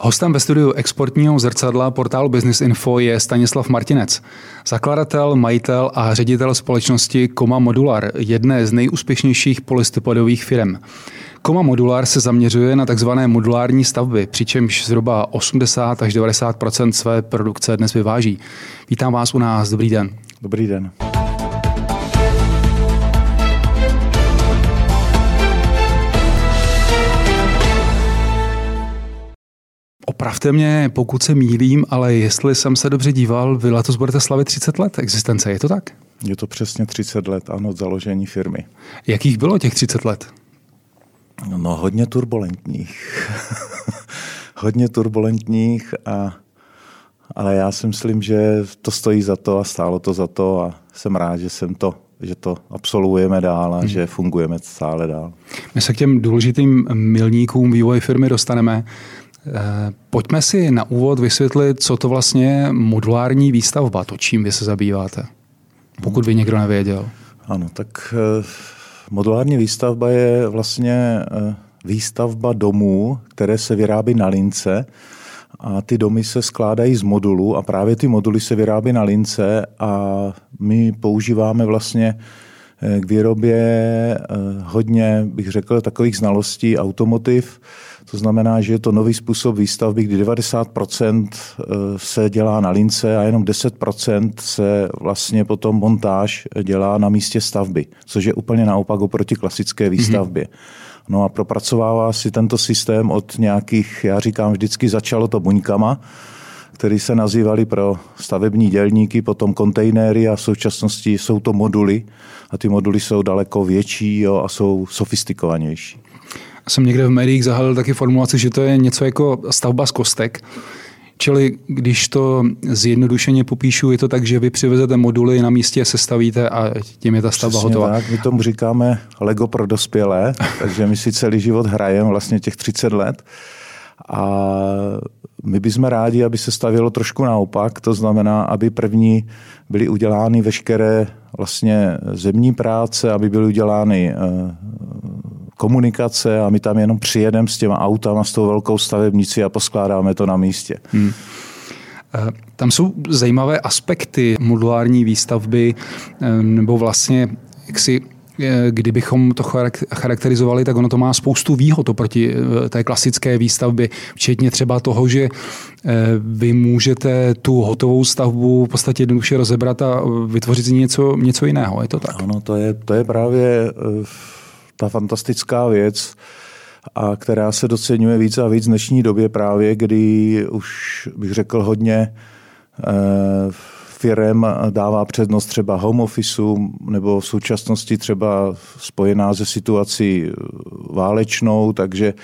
Hostem ve studiu exportního zrcadla portálu Business Info je Stanislav Martinec, zakladatel, majitel a ředitel společnosti Koma Modular, jedné z nejúspěšnějších polystypodových firm. Koma Modular se zaměřuje na tzv. modulární stavby, přičemž zhruba 80 až 90 své produkce dnes vyváží. Vítám vás u nás, dobrý den. Dobrý den. Opravte mě, pokud se mýlím, ale jestli jsem se dobře díval, vy letos budete slavit 30 let existence, je to tak? Je to přesně 30 let, ano, od založení firmy. Jakých bylo těch 30 let? No, hodně turbulentních. hodně turbulentních, a, ale já si myslím, že to stojí za to a stálo to za to a jsem rád, že jsem to že to absolvujeme dál a hmm. že fungujeme stále dál. My se k těm důležitým milníkům vývoje firmy dostaneme. Eh, pojďme si na úvod vysvětlit, co to vlastně je modulární výstavba, to čím vy se zabýváte, pokud by někdo nevěděl. Ano, tak eh, modulární výstavba je vlastně eh, výstavba domů, které se vyrábí na lince a ty domy se skládají z modulů a právě ty moduly se vyrábí na lince a my používáme vlastně k výrobě hodně, bych řekl, takových znalostí automotiv, to znamená, že je to nový způsob výstavby, kdy 90% eh, se dělá na lince a jenom 10% se vlastně potom montáž dělá na místě stavby, což je úplně naopak oproti klasické mhm. výstavbě. Mm-hmm. No a propracovává si tento systém od nějakých, já říkám vždycky začalo to buňkama, který se nazývali pro stavební dělníky, potom kontejnery a v současnosti jsou to moduly a ty moduly jsou daleko větší jo, a jsou sofistikovanější jsem někde v médiích zahalil taky formulaci, že to je něco jako stavba z kostek. Čili když to zjednodušeně popíšu, je to tak, že vy přivezete moduly, na místě se stavíte a tím je ta stavba Přesně hotová. Tak, my tomu říkáme Lego pro dospělé, takže my si celý život hrajeme, vlastně těch 30 let. A my bychom rádi, aby se stavilo trošku naopak, to znamená, aby první byly udělány veškeré vlastně zemní práce, aby byly udělány eh, komunikace a my tam jenom přijedeme s těma autama, s tou velkou stavebnicí a poskládáme to na místě. Hmm. Eh, tam jsou zajímavé aspekty modulární výstavby, eh, nebo vlastně jak si eh, kdybychom to charakterizovali, tak ono to má spoustu výhod oproti té klasické výstavbě, včetně třeba toho, že vy můžete tu hotovou stavbu v podstatě jednoduše rozebrat a vytvořit z ní něco, něco jiného. Je to tak? Ano, to je, to je právě ta fantastická věc, a která se docenuje víc a víc v dnešní době právě, kdy už bych řekl hodně eh, firem dává přednost třeba home officeu nebo v současnosti třeba spojená ze situací válečnou, takže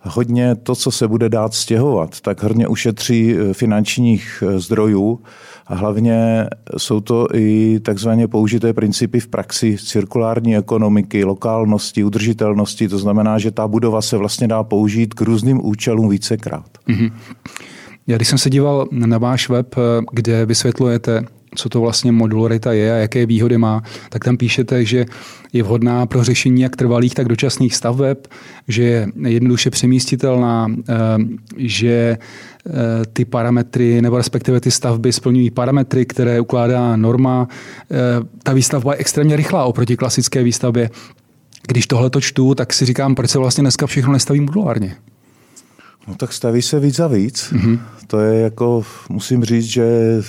hodně to, co se bude dát stěhovat, tak hodně ušetří finančních zdrojů a hlavně jsou to i takzvaně použité principy v praxi cirkulární ekonomiky, lokálnosti, udržitelnosti. To znamená, že ta budova se vlastně dá použít k různým účelům vícekrát. Mm-hmm. Já když jsem se díval na váš web, kde vysvětlujete co to vlastně modularita je a jaké výhody má, tak tam píšete, že je vhodná pro řešení jak trvalých, tak dočasných staveb, že je jednoduše přemístitelná, eh, že eh, ty parametry, nebo respektive ty stavby splňují parametry, které ukládá norma. Eh, ta výstavba je extrémně rychlá oproti klasické výstavbě. Když tohle to čtu, tak si říkám, proč se vlastně dneska všechno nestaví modulárně? No tak staví se víc a víc. Mm-hmm. To je jako, musím říct, že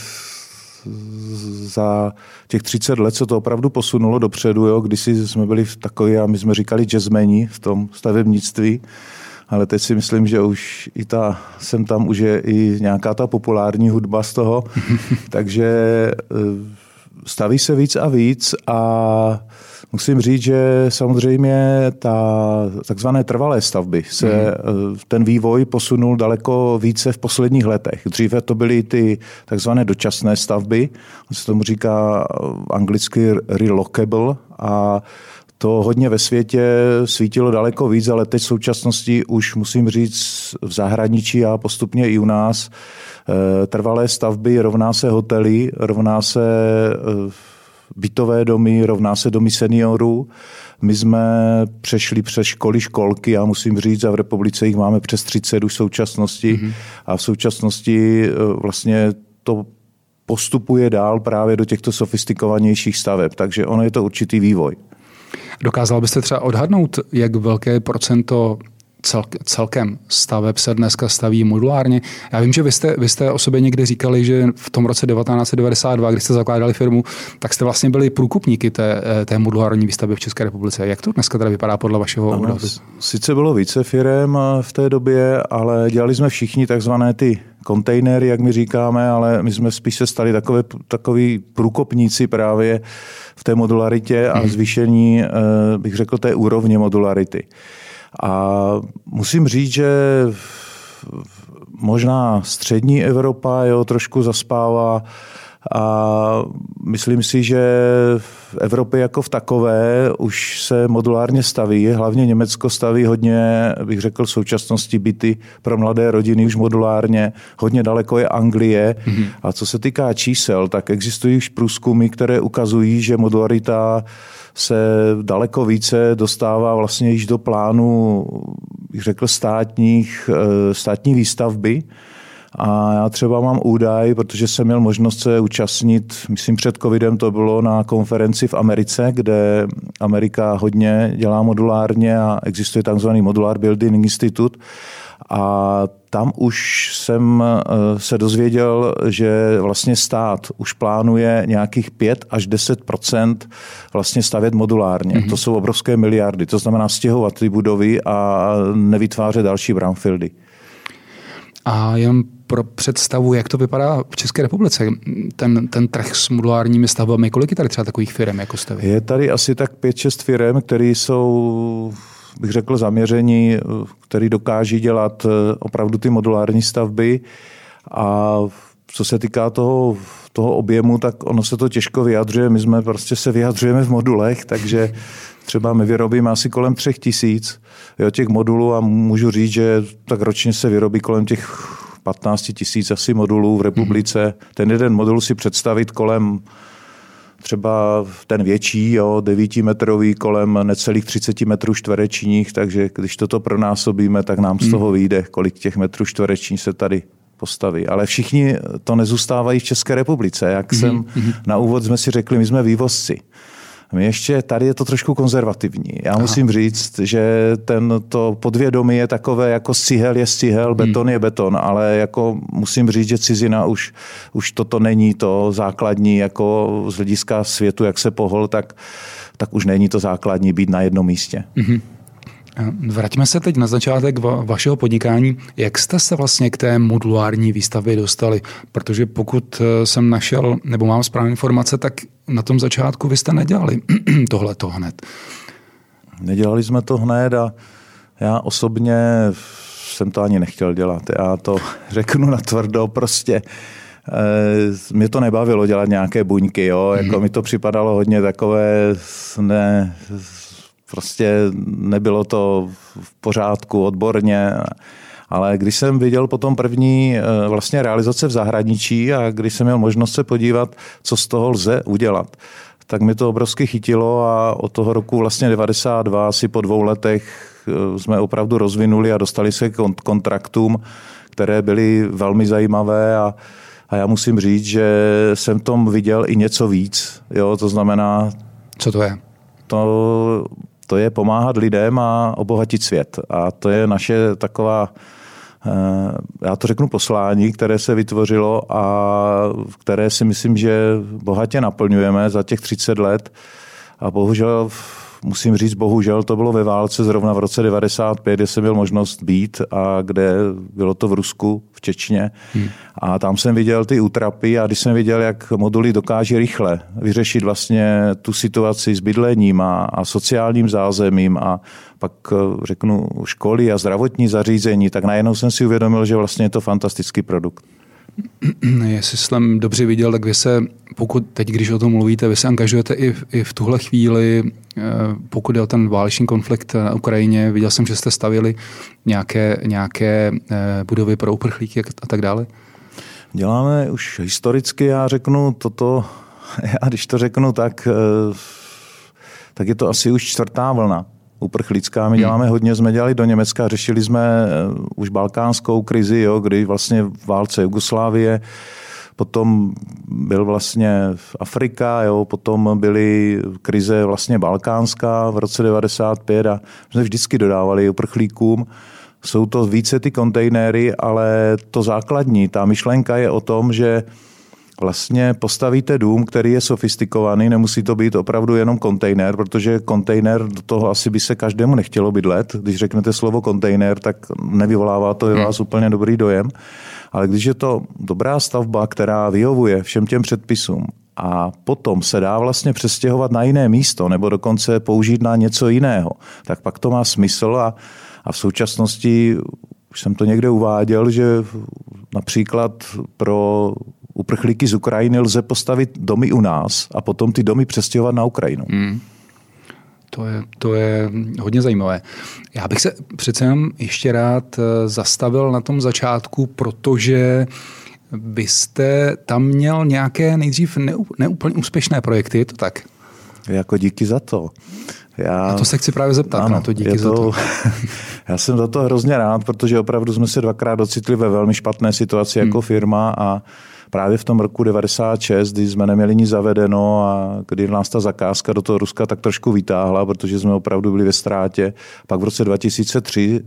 za těch 30 let se to opravdu posunulo dopředu. Jo? Kdysi jsme byli v takový, a my jsme říkali jazzmeni v tom stavebnictví, ale teď si myslím, že už i ta, jsem tam už je i nějaká ta populární hudba z toho, takže eh, staví se víc a víc a Musím říct, že samozřejmě ta takzvané trvalé stavby se mm. ten vývoj posunul daleko více v posledních letech. Dříve to byly ty takzvané dočasné stavby, se tomu říká anglicky relocable a to hodně ve světě svítilo daleko víc, ale teď v současnosti už musím říct v zahraničí a postupně i u nás eh, trvalé stavby rovná se hotely, rovná se eh, bytové domy rovná se domy seniorů. My jsme přešli přes školy, školky, já musím říct, a v republice jich máme přes 30 už v současnosti. Mm-hmm. A v současnosti eh, vlastně to postupuje dál právě do těchto sofistikovanějších staveb. Takže ono je to určitý vývoj. Dokázal byste třeba odhadnout, jak velké procento cel, celkem staveb se dneska staví modulárně. Já vím, že vy jste, vy jste o sobě někdy říkali, že v tom roce 1992, kdy jste zakládali firmu, tak jste vlastně byli průkopníky té, té modulární výstavby v České republice. Jak to dneska teda vypadá podle vašeho ano, odhadu? Sice bylo více firm v té době, ale dělali jsme všichni takzvané ty kontejnery, jak my říkáme, ale my jsme spíš se stali takové, takový průkopníci právě v té modularitě a mhm. zvýšení, eh, bych řekl, té úrovně modularity. A musím říct, že možná střední Evropa jo, trošku zaspává a myslím si, že v Evropě jako v takové už se modulárně staví. Hlavně Německo staví hodně, bych řekl, v současnosti byty pro mladé rodiny už modulárně. Hodně daleko je Anglie. Mm-hmm. A co se týká čísel, tak existují už průzkumy, které ukazují, že modularita se daleko více dostává vlastně již do plánu, bych řekl, státních, eh, státní výstavby. A já třeba mám údaj, protože jsem měl možnost se účastnit, myslím před covidem to bylo na konferenci v Americe, kde Amerika hodně dělá modulárně a existuje takzvaný Modular Building Institute. A tam už jsem eh, se dozvěděl, že vlastně stát už plánuje nějakých 5 až 10% vlastně stavět modulárně. Mm-hmm. To jsou obrovské miliardy. To znamená stěhovat ty budovy a nevytvářet další brownfieldy. A jen pro představu, jak to vypadá v České republice, ten, ten trh s modulárními stavbami, kolik je tady třeba takových firm jako staví? Je tady asi tak 5-6 firm, které jsou bych řekl, zaměření, který dokáží dělat eh, opravdu ty modulární stavby. A co se týká toho, toho objemu, tak ono se to těžko vyjadřuje. My jsme prostě se vyjadřujeme v modulech, takže třeba my vyrobíme asi kolem třech tisíc jo, těch modulů a můžu říct, že tak ročně se vyrobí kolem těch 15 tisíc asi modulů v republice. Ten jeden modul si představit kolem třeba ten větší, jo, 9-metrový kolem necelých 30 metrů čtverečních, takže když toto pronásobíme, tak nám z toho hmm. vyjde, kolik těch metrů čtverečních se tady postaví. Ale všichni to nezůstávají v České republice. Jak mm-hmm. jsem hmm. na úvod jsme si řekli, my jsme vývozci. My ještě tady je to trošku konzervativní. Já Aha. musím říct, že ten, to podvědomí je takové, jako cihel je cihel, beton hmm. je beton, ale jako musím říct, že cizina už, už toto není to základní, jako z hlediska světu, jak se pohol, tak, tak už není to základní být na jednom místě. Hmm. Vraťme se teď na začátek va- vašeho podnikání. Jak jste se vlastně k té modulární výstavbě dostali? Protože pokud eh, jsem našel, nebo mám správné informace, tak na tom začátku vy jste nedělali tohle to hned. Nedělali jsme to hned a já osobně jsem to ani nechtěl dělat. Já to řeknu na tvrdo, prostě eh, mě to nebavilo dělat nějaké buňky, jo? Jako mm. mi to připadalo hodně takové ne, prostě nebylo to v pořádku odborně. Ale když jsem viděl potom první eh, vlastně realizace v zahraničí a když jsem měl možnost se podívat, co z toho lze udělat, tak mi to obrovsky chytilo a od toho roku vlastně 92, asi po dvou letech eh, jsme opravdu rozvinuli a dostali se k kontraktům, které byly velmi zajímavé a, a já musím říct, že jsem tom viděl i něco víc. Jo, to znamená... Co to je? To to je pomáhat lidem a obohatit svět. A to je naše taková, eh, já to řeknu poslání, které se vytvořilo a které si myslím, že bohatě naplňujeme za těch 30 let. A bohužel musím říct, bohužel to bylo ve válce zrovna v roce 95, kde jsem měl možnost být a kde bylo to v Rusku, v Čečně. Hmm. A tam jsem viděl ty útrapy a když jsem viděl, jak moduly dokáží rychle vyřešit vlastně tu situaci s bydlením a, a sociálním zázemím a pak řeknu školy a zdravotní zařízení, tak najednou jsem si uvědomil, že vlastně je to fantastický produkt. Jestli jsem dobře viděl, tak vy se, pokud teď, když o tom mluvíte, vy se angažujete i, v, i v tuhle chvíli, eh, pokud je o ten válečný konflikt na Ukrajině. Viděl jsem, že jste stavili nějaké, nějaké eh, budovy pro uprchlíky a tak dále. Děláme už historicky, já řeknu, toto já když to řeknu tak, eh, tak je to asi už čtvrtá vlna uprchlická. My hmm. děláme hodně, jsme dělali do Německa, řešili jsme eh, už balkánskou krizi, jo, kdy vlastně v válce Jugoslávie, potom byl vlastně Afrika, jo, potom byly krize vlastně balkánská v roce 95 a jsme vždycky dodávali uprchlíkům. Jsou to více ty kontejnery, ale to základní, ta myšlenka je o tom, že vlastně postavíte dům, který je sofistikovaný, nemusí to být opravdu jenom kontejner, protože kontejner, do toho asi by se každému nechtělo bydlet. Když řeknete slovo kontejner, tak nevyvolává to hmm. vás úplně dobrý dojem. Ale když je to dobrá stavba, která vyhovuje všem těm předpisům a potom se dá vlastně přestěhovat na jiné místo nebo dokonce použít na něco jiného, tak pak to má smysl a, a v současnosti už jsem to někde uváděl, že například pro uprchlíky z Ukrajiny lze postavit domy u nás a potom ty domy přestěhovat na Ukrajinu. Hmm. To je, to je hodně zajímavé. Já bych se přece jenom ještě rád eh, zastavil na tom začátku, protože byste tam měl nějaké nejdřív neúplně úspěšné projekty, je to tak? Jako díky za to. Já, a to se chci právě zeptat ano, na to, díky to, za to. já jsem za to hrozně rád, protože opravdu jsme se dvakrát docitli ve velmi špatné situaci jako hmm. jako firma a právě v tom roku 96, kdy jsme neměli nic zavedeno a kdy nás ta zakázka do toho Ruska tak trošku vytáhla, protože jsme opravdu byli ve ztrátě. Pak v roce 2003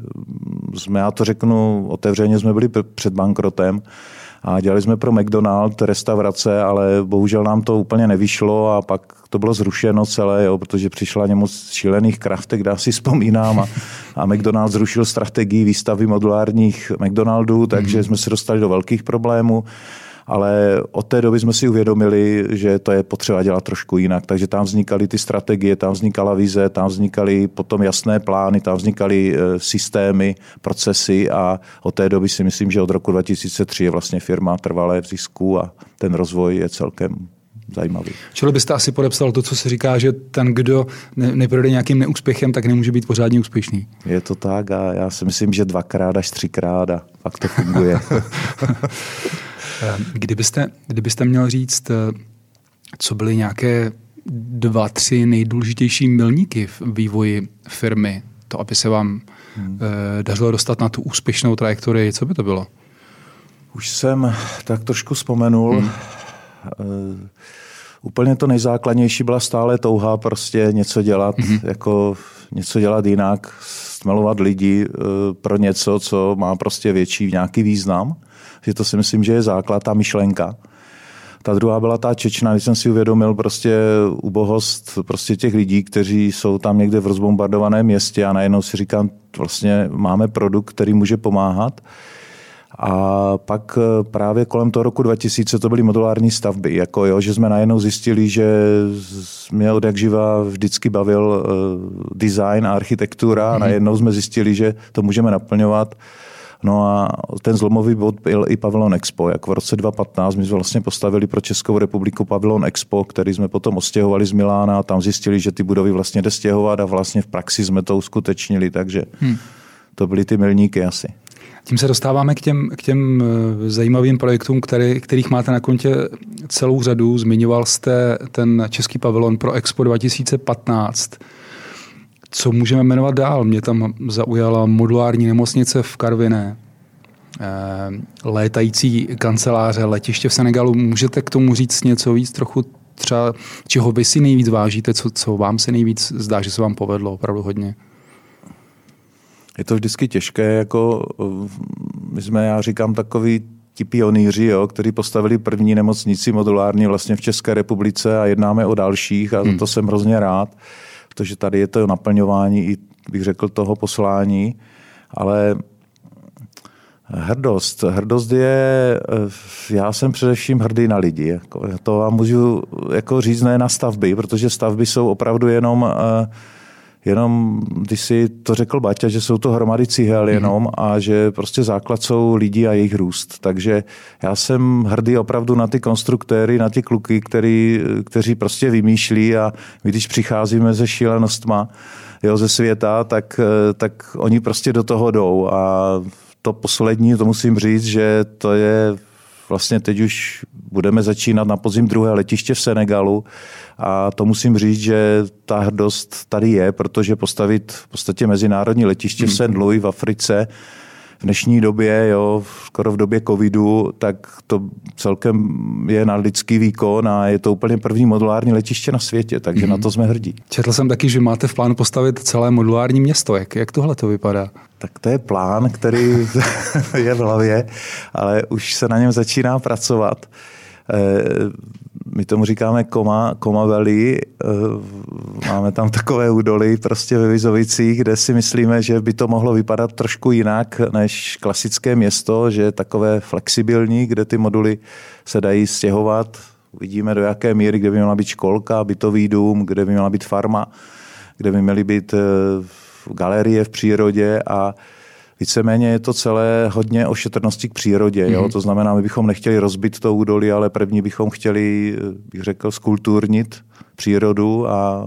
jsme, já to řeknu otevřeně, jsme byli před bankrotem a dělali jsme pro McDonald restaurace, ale bohužel nám to úplně nevyšlo a pak to bylo zrušeno celé, jo, protože přišla němoc šílených kraftek, kde si vzpomínám a, a McDonald zrušil strategii výstavy modulárních McDonaldů, takže mm. jsme se dostali do velkých problémů ale od té doby jsme si uvědomili, že to je potřeba dělat trošku jinak. Takže tam vznikaly ty strategie, tam vznikala vize, tam vznikaly potom jasné plány, tam vznikaly e, systémy, procesy a od té doby si myslím, že od roku 2003 je vlastně firma trvalé v zisku a ten rozvoj je celkem zajímavý. Čili byste asi podepsal to, co se říká, že ten, kdo ne, neprojde nějakým neúspěchem, tak nemůže být pořádně úspěšný. Je to tak a já si myslím, že dvakrát až třikrát a pak to funguje. Eh, kdybyste, kdybyste měl říct, eh, co byly nějaké dva, tři nejdůležitější milníky v vývoji firmy, to, aby se vám hmm. Eh, dařilo dostat na tu úspěšnou trajektorii, co by to bylo? Už jsem tak trošku vzpomenul. Hmm. Uh, úplně to nejzákladnější byla stále touha prostě něco dělat, hmm. jako něco dělat jinak, stmelovat lidi uh, pro něco, co má prostě větší nějaký význam že to si myslím, že je základ, ta myšlenka. Ta druhá byla ta Čečna, když jsem si uvědomil prostě ubohost prostě těch lidí, kteří jsou tam někde v rozbombardovaném městě a najednou si říkám, vlastně máme produkt, který může pomáhat. A pak eh, právě kolem toho roku 2000 to byly modulární stavby, jako jo, že jsme najednou zjistili, že mě od jak živa vždycky bavil eh, design a architektura a mhm. najednou jsme zjistili, že to můžeme naplňovat No a ten zlomový bod byl i Pavilon Expo. Jak v roce 2015 my jsme vlastně postavili pro Českou republiku Pavilon Expo, který jsme potom ostěhovali z Milána a tam zjistili, že ty budovy vlastně jde stěhovat a vlastně v praxi jsme to uskutečnili, takže hmm. to byly ty milníky asi. Tím se dostáváme k těm, k těm eh, zajímavým projektům, který, kterých máte na kontě celou řadu. Zmiňoval jste ten český pavilon pro Expo 2015. Co můžeme jmenovat dál? Mě tam zaujala modulární nemocnice v Karviné, eh, létající kanceláře, letiště v Senegalu. Můžete k tomu říct něco víc, trochu třeba, čeho vy si nejvíc vážíte, co, co vám se nejvíc zdá, že se vám povedlo opravdu hodně? Je to vždycky těžké, jako my jsme, já říkám, takový ti pionýři, jo, kteří postavili první nemocnici modulární vlastně v České republice a jednáme o dalších a hmm. to jsem hrozně rád protože tady je to naplňování i, bych řekl, toho poslání, ale Hrdost. Hrdost je, já jsem především hrdý na lidi. Jako, to vám můžu jako říct ne na stavby, protože stavby jsou opravdu jenom uh, jenom, když si to řekl Baťa, že jsou to hromady cihel mhm. jenom a že prostě základ jsou lidi a jejich růst. Takže já jsem hrdý opravdu na ty konstruktéry, na ty kluky, který, kteří prostě vymýšlí a my, když přicházíme se šílenostma jo, ze světa, tak, tak oni prostě do toho jdou a to poslední, to musím říct, že to je vlastně teď už budeme začínat na podzim druhé letiště v Senegalu a to musím říct, že ta hrdost tady je, protože postavit v podstatě mezinárodní letiště v hmm. St. Louis v Africe v dnešní době, jo, skoro v době covidu, tak to celkem je na lidský výkon a je to úplně první modulární letiště na světě, takže mm-hmm. na to jsme hrdí. Četl jsem taky, že máte v plánu postavit celé modulární město. Jak, jak tohle to vypadá? Tak to je plán, který je v hlavě, ale už se na něm začíná pracovat. Eh, my tomu říkáme Koma, Koma Valley. Eh, máme tam takové údoly prostě ve Vizovicích, kde si myslíme, že by to mohlo vypadat trošku jinak než klasické město, že je takové flexibilní, kde ty moduly se dají stěhovat. Uvidíme, do jaké míry, kde by měla být školka, bytový dům, kde by měla být farma, kde by měly být eh, galerie v přírodě a Víceméně je to celé hodně o šetrnosti k přírodě. Mm-hmm. Jo? Mhm. To znamená, my bychom nechtěli rozbit to údolí, ale první bychom chtěli, bych řekl, skulturnit přírodu a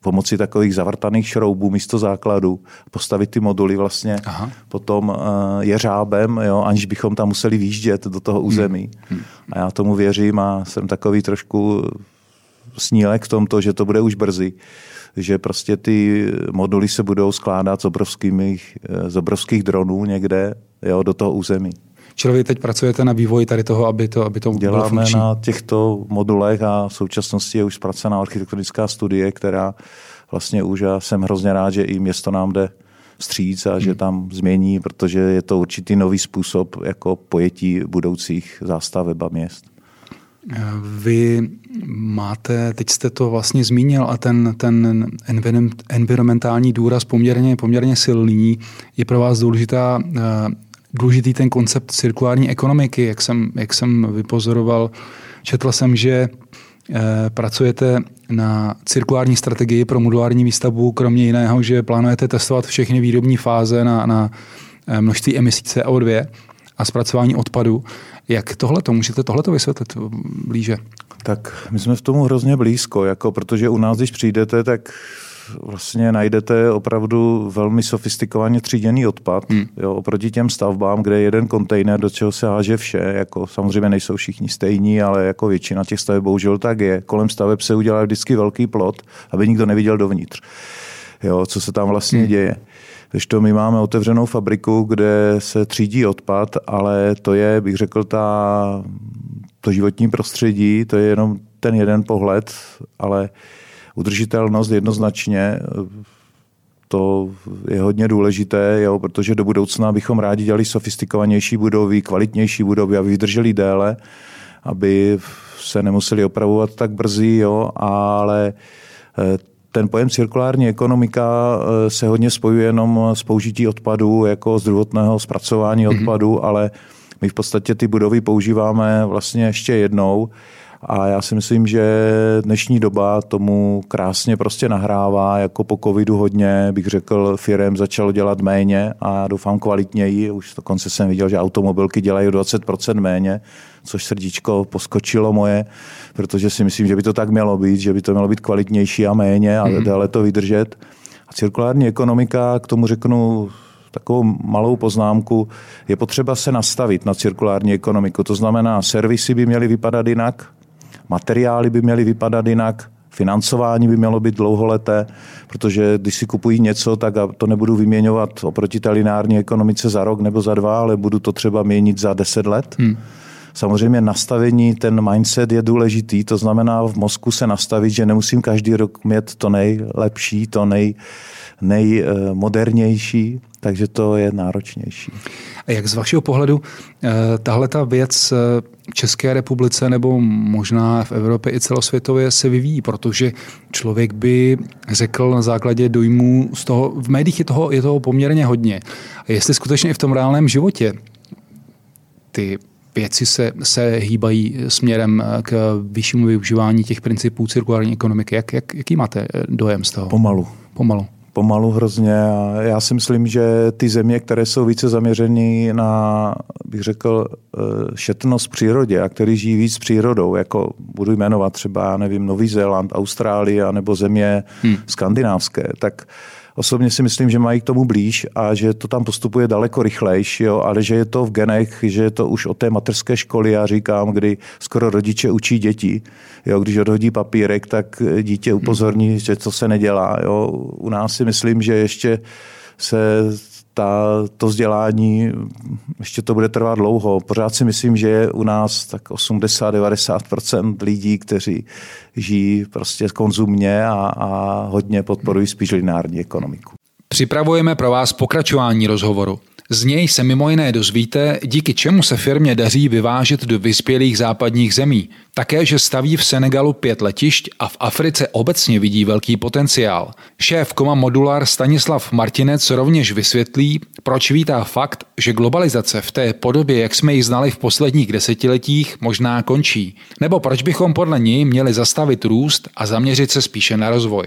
pomocí takových zavrtaných šroubů místo základu postavit ty moduly vlastně Aha. potom uh, jeřábem, jo, aniž bychom tam museli výjíždět do toho území. Hmm. A já tomu věřím a jsem takový trošku snílek v tomto, že to bude už brzy že prostě ty moduly se budou skládat z, obrovskými, z obrovských dronů někde jo, do toho území. Čili vy teď pracujete na vývoji tady toho, aby to, aby to Děláme bylo funkční. na těchto modulech a v současnosti je už zpracená architektonická studie, která vlastně už já jsem hrozně rád, že i město nám jde stříc a hmm. že tam změní, protože je to určitý nový způsob jako pojetí budoucích zástaveb a měst. Vy máte, teď jste to vlastně zmínil a ten, ten environmentální důraz poměrně, poměrně silný. Je pro vás důležitá, eh, důležitý ten koncept cirkulární ekonomiky, jak jsem, jak jsem vypozoroval. Četl jsem, že eh, pracujete na cirkulární strategii pro modulární výstavbu, kromě jiného, že plánujete testovat všechny výrobní fáze na, na eh, množství emisí CO2 a zpracování odpadu. Jak tohle to můžete tohle to vysvětlit blíže? Tak my jsme v tomu hrozně blízko, jako protože u nás, když přijdete, tak vlastně najdete opravdu velmi sofistikovaně tříděný odpad hmm. jo, oproti těm stavbám, kde je jeden kontejner, do čeho se háže vše. Jako, samozřejmě nejsou všichni stejní, ale jako většina těch staveb bohužel tak je. Kolem staveb se udělá vždycky velký plot, aby nikdo neviděl dovnitř, jo, co se tam vlastně hmm. děje. Když to my máme otevřenou fabriku, kde se třídí odpad, ale to je, bych řekl, ta, to životní prostředí, to je jenom ten jeden pohled, ale udržitelnost jednoznačně to je hodně důležité, jo, protože do budoucna bychom rádi dělali sofistikovanější budovy, kvalitnější budovy, aby vydrželi déle, aby se nemuseli opravovat tak brzy, jo, ale eh, ten pojem cirkulární ekonomika eh, se hodně spojuje jenom s použití odpadů jako z druhotného zpracování mm-hmm. odpadů, ale my v podstatě ty budovy používáme vlastně ještě jednou a já si myslím, že dnešní doba tomu krásně prostě nahrává, jako po covidu hodně, bych řekl, firem začalo dělat méně a doufám kvalitněji. Už dokonce jsem viděl, že automobilky dělají 20% méně, což srdíčko poskočilo moje, protože si myslím, že by to tak mělo být, že by to mělo být kvalitnější a méně a mm-hmm. déle to vydržet. A cirkulární ekonomika, k tomu řeknu takovou malou poznámku, je potřeba se nastavit na cirkulární ekonomiku. To znamená, servisy by měly vypadat jinak, materiály by měly vypadat jinak, financování by mělo být dlouholeté, protože když si kupují něco, tak to nebudu vyměňovat oproti té lineární ekonomice za rok nebo za dva, ale budu to třeba měnit za deset let. Hmm. Samozřejmě nastavení, ten mindset je důležitý, to znamená v mozku se nastavit, že nemusím každý rok mít to nejlepší, to nej, nejmodernější, takže to je náročnější. A jak z vašeho pohledu eh, tahle ta věc eh, v České republice nebo možná v Evropě i celosvětově se vyvíjí, protože člověk by řekl na základě dojmů z toho, v médiích je toho, je toho poměrně hodně. A jestli skutečně i v tom reálném životě ty věci se, se hýbají směrem k vyššímu využívání těch principů cirkulární ekonomiky. Jak, jak, jaký máte dojem z toho? Pomalu. Pomalu pomalu hrozně a já si myslím, že ty země, které jsou více zaměřené na, bych řekl, eh, šetnost přírodě a který žijí víc s přírodou, jako budu jmenovat třeba, nevím, Nový Zéland, Austrálie nebo země hmm. skandinávské, tak osobně si myslím, že mají k tomu blíž a že to tam postupuje daleko rychlejš, jo, ale že je to v genech, že je to už od té materské školy, já říkám, kdy skoro rodiče učí děti. Jo, když odhodí papírek, tak dítě upozorní, že to se nedělá. Jo. U nás si myslím, že ještě se ta, to vzdělání, ještě to bude trvat dlouho. Pořád si myslím, že je u nás tak 80-90% lidí, kteří žijí prostě konzumně a, a hodně podporují spíš lineární ekonomiku. Připravujeme pro vás pokračování rozhovoru. Z něj se mimo jiné dozvíte, díky čemu se firmě daří vyvážet do vyspělých západních zemí. Také, že staví v Senegalu pět letišť a v Africe obecně vidí velký potenciál. Šéf Koma Modular Stanislav Martinec rovněž vysvětlí, proč vítá fakt, že globalizace v té podobě, jak jsme ji znali v posledních desetiletích, možná končí. Nebo proč bychom podle něj měli zastavit růst a zaměřit se spíše na rozvoj.